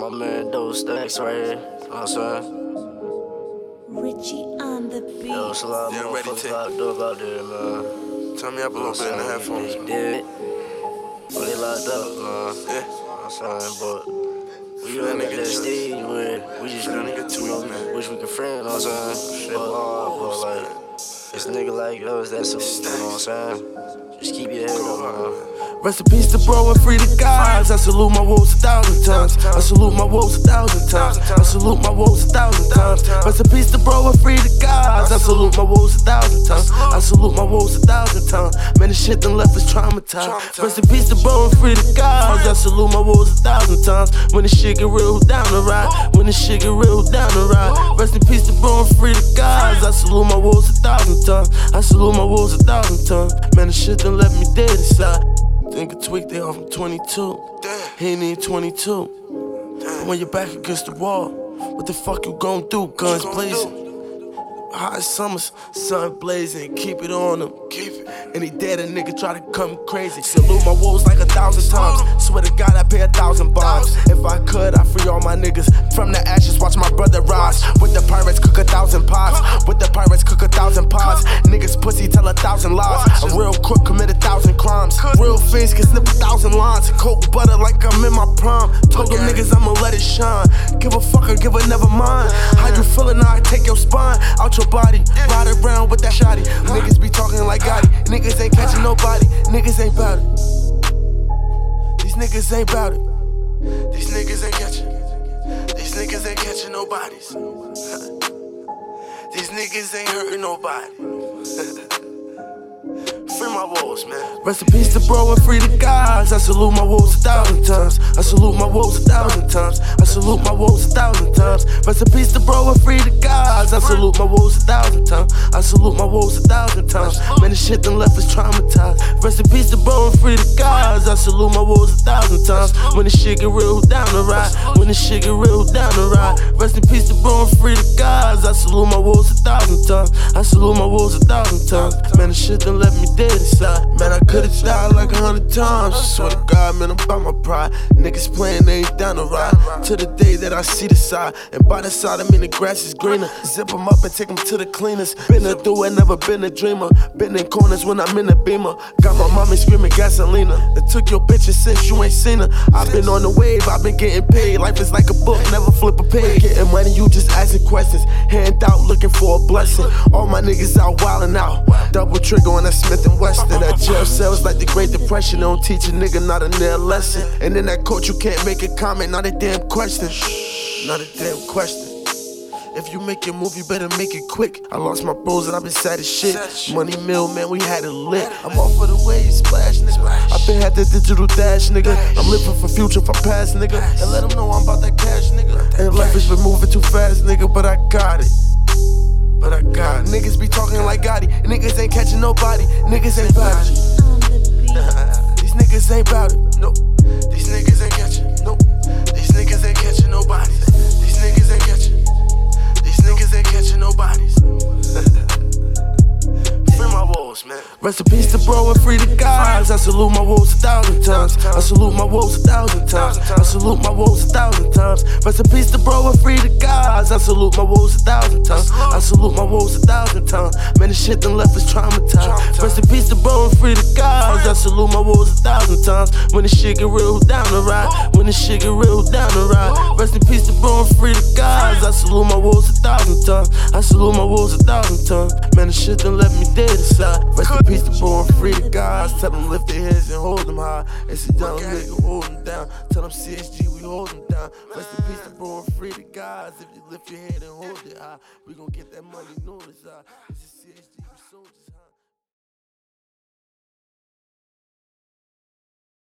My man Dough Stackz right here. You know what I'm saying? Richie on the beat. Yo, it's a lot of Yeah, ready motherfuckers to- locked up out there, man. Turn me up a little bit in the headphones. They did. But they locked up, man. Yeah. You I'm saying? But we That on nigga that just- stage where we just That nigga you know, tweet, man. wish we could friend, you know what I'm saying? Shit, uh, but like, it's nigga like us that's, you know what I'm saying? Just keep your head up. Rest in peace to bro and free the guys. I salute my wolves a thousand times. I salute my wolves a thousand times. I salute my wolves a thousand times. Rest in peace to bro and free the guys. I salute my wolves a thousand times. I salute my woes a thousand times. Man, the shit done left us traumatized. Rest in peace to bro and free the guys. I salute my woes a thousand times. When the shit get real down the ride. When the shit get real down the ride. Rest in peace to bro and free the guys. I salute my woes a thousand times. I salute my woes a thousand times. Man, the shit done left me dead inside. Think a tweak, they off from 22. He ain't even 22. When you're back against the wall, what the fuck you gon' do? Guns blazing. Hot summers, sun blazing, keep it on them. Keep it. Any dead a nigga try to come crazy. Salute my woes like a thousand times. Swear to God, I pay a thousand bombs. If I could, I free all my niggas from the ashes. Watch my brother rise. With the pirates, cook a thousand pots. With the pirates, cook a thousand pots. Niggas pussy tell a thousand lies. A real crook commit a thousand crimes. Real fiends can snip a thousand lines. Coke butter like I'm in my prime. Told them niggas I'ma let it shine. Give a fuck or give a never mind. How you feeling? I take your spine out your body. Ride around with that shotty. Niggas be talking like Gotti. Niggas ain't catching nobody. Niggas ain't bout it. These niggas ain't bout it. These niggas ain't catching. These niggas ain't catching nobodies. These niggas ain't hurting nobody. Free my woes, man. Rest in peace to bro and free the guys. I salute my woes a thousand times. I salute my woes a thousand times. I salute my woes a thousand times. Rest in peace to bro and free the guys. I salute my woes a thousand times. I salute my woes a thousand times. Man, the shit done left us traumatized. Rest in peace to bro and free the guys. I salute my woes a thousand times. When the shit get real down the ride. When the shit get real down the ride. Rest in peace to bro and free the guys. I salute my woes a thousand times. I salute my woes a thousand times. Man, the shit done left me dead inside. Man, I could've died like a hundred times. Swear to God, man, I'm by my pride. Niggas playing, they ain't down the ride. To the day that I see the side. And by the side, I mean the grass is greener. Zip them up and take them to the cleaners. Been a doer, never been a dreamer. Been in corners when I'm in the beamer. Got my mommy screaming gasolina. It took your bitches since you ain't seen her. I've been on the wave, I've been getting paid. Life is like a book, never flip a page. Getting money, you just asking questions. Hand out, looking for a blessing. All my niggas out wildin' out. Double trigger on that Smith and Wesson. That jail cells like the Great Depression. They don't teach a nigga not a nail lesson. And in that court, you can't make a comment, not a damn question. Not a damn question. If you make your move, you better make it quick. I lost my bros and I've been sad as shit. Money mill, man, we had it lit. I'm off for the wave, splash, nigga. I been had the digital dash, nigga. I'm living for future, for past, nigga. And let them know I'm about that cash, nigga. And life has been moving too fast, nigga, but I got it. Like Gotti. Niggas ain't catching nobody. Niggas ain't bout it. These niggas ain't bout it. Nope. These niggas Rest in peace to bro and free the guys. I salute my woes a thousand times. I salute my woes a thousand times. I salute my woes a thousand times. Rest in peace to bro and free the guys. I salute my woes a thousand times. I salute my woes a thousand times. Man, the shit done left us traumatized. Rest in peace to bro and free the guys. I salute my woes a thousand times. When the shit get real down the ride. When the shit get real down the ride. Rest in peace to bro and free the guys. I salute my woes a thousand times. I salute my woes a thousand times. Man, the shit done left me dead inside. Rest in peace to bro and free the guys. Tell them lift their heads and hold them high. It's a young nigga hold them down. Tell them CSG, we hold them down. Rest in peace to bro and free the guys. If you lift your head and hold it high, we gon' get that money notice high. It's a CSG, we soldiers high.